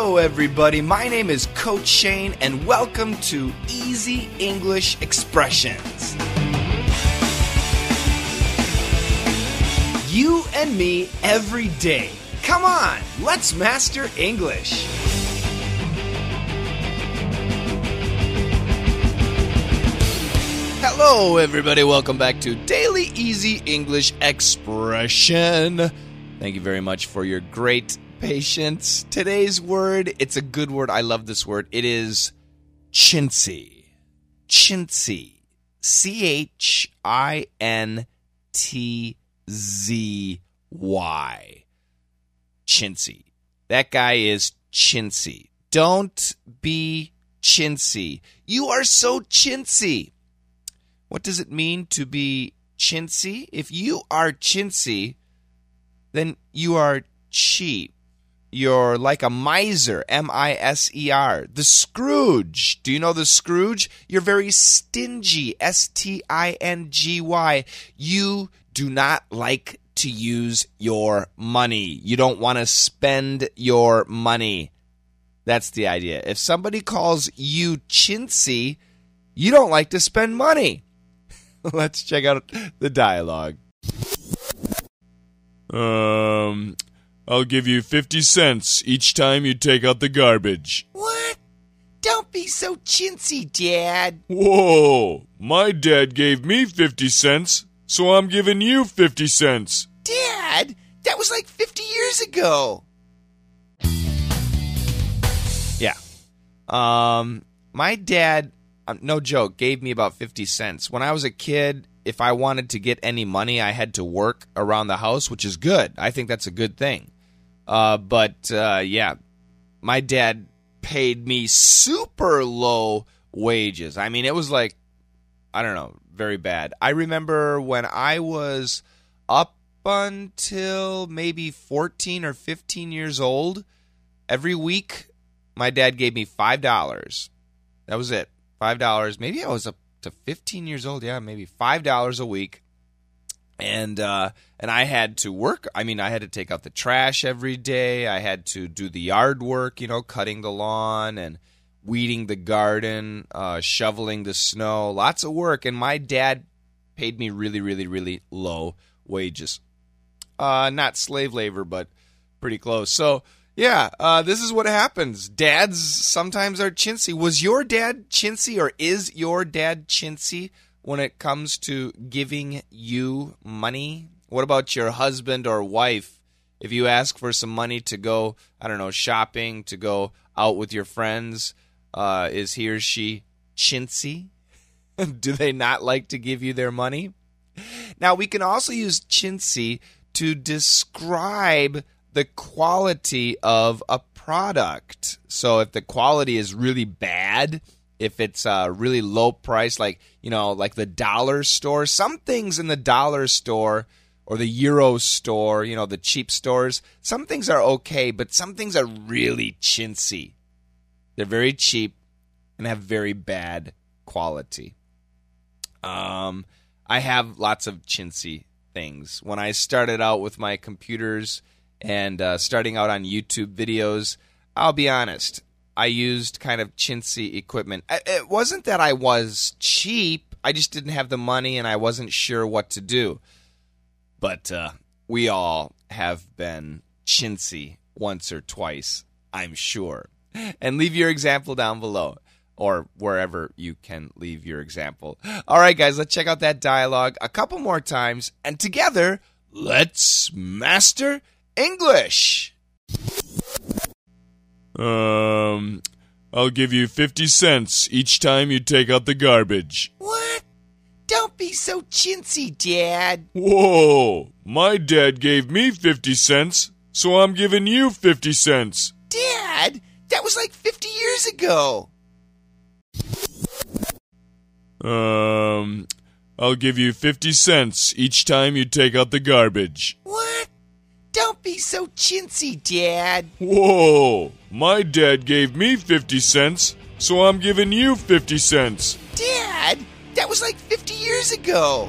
Hello, everybody. My name is Coach Shane, and welcome to Easy English Expressions. You and me every day. Come on, let's master English. Hello, everybody. Welcome back to Daily Easy English Expression. Thank you very much for your great patience. Today's word, it's a good word. I love this word. It is chintzy. Chintzy. C H I N T Z Y. Chintzy. That guy is chintzy. Don't be chintzy. You are so chintzy. What does it mean to be chintzy? If you are chintzy, then you are cheap. You're like a miser, M I S E R. The Scrooge. Do you know the Scrooge? You're very stingy, S T I N G Y. You do not like to use your money. You don't want to spend your money. That's the idea. If somebody calls you chintzy, you don't like to spend money. Let's check out the dialogue. Um, I'll give you 50 cents each time you take out the garbage. What? Don't be so chintzy, Dad. Whoa! My dad gave me 50 cents, so I'm giving you 50 cents. Dad, that was like 50 years ago. Yeah. Um, my dad, um, no joke, gave me about 50 cents. When I was a kid, if I wanted to get any money, I had to work around the house, which is good. I think that's a good thing. Uh, but uh, yeah, my dad paid me super low wages. I mean, it was like, I don't know, very bad. I remember when I was up until maybe 14 or 15 years old, every week my dad gave me $5. That was it. $5. Maybe I was up to 15 years old. Yeah, maybe $5 a week. And uh, and I had to work. I mean, I had to take out the trash every day. I had to do the yard work, you know, cutting the lawn and weeding the garden, uh, shoveling the snow. Lots of work. And my dad paid me really, really, really low wages. Uh, not slave labor, but pretty close. So yeah, uh, this is what happens. Dads sometimes are chintzy. Was your dad chintzy, or is your dad chintzy when it comes to giving you money? What about your husband or wife? If you ask for some money to go, I don't know, shopping, to go out with your friends, uh, is he or she chintzy? Do they not like to give you their money? Now, we can also use chintzy to describe the quality of a product. So if the quality is really bad, if it's a really low price, like you know, like the dollar store, some things in the dollar store or the euro store, you know, the cheap stores, some things are okay, but some things are really chintzy. They're very cheap and have very bad quality. Um, I have lots of chintzy things. When I started out with my computers and uh, starting out on YouTube videos, I'll be honest, I used kind of chintzy equipment. It wasn't that I was cheap, I just didn't have the money and I wasn't sure what to do. But uh, we all have been chintzy once or twice, I'm sure. And leave your example down below or wherever you can leave your example. All right, guys, let's check out that dialogue a couple more times. And together, let's master English. Um, I'll give you 50 cents each time you take out the garbage. What? Don't be so chintzy, Dad. Whoa! My dad gave me 50 cents, so I'm giving you 50 cents. Dad, that was like 50 years ago. Um, I'll give you 50 cents each time you take out the garbage. What? Be so chintzy, Dad. Whoa! My dad gave me 50 cents, so I'm giving you 50 cents. Dad, that was like 50 years ago.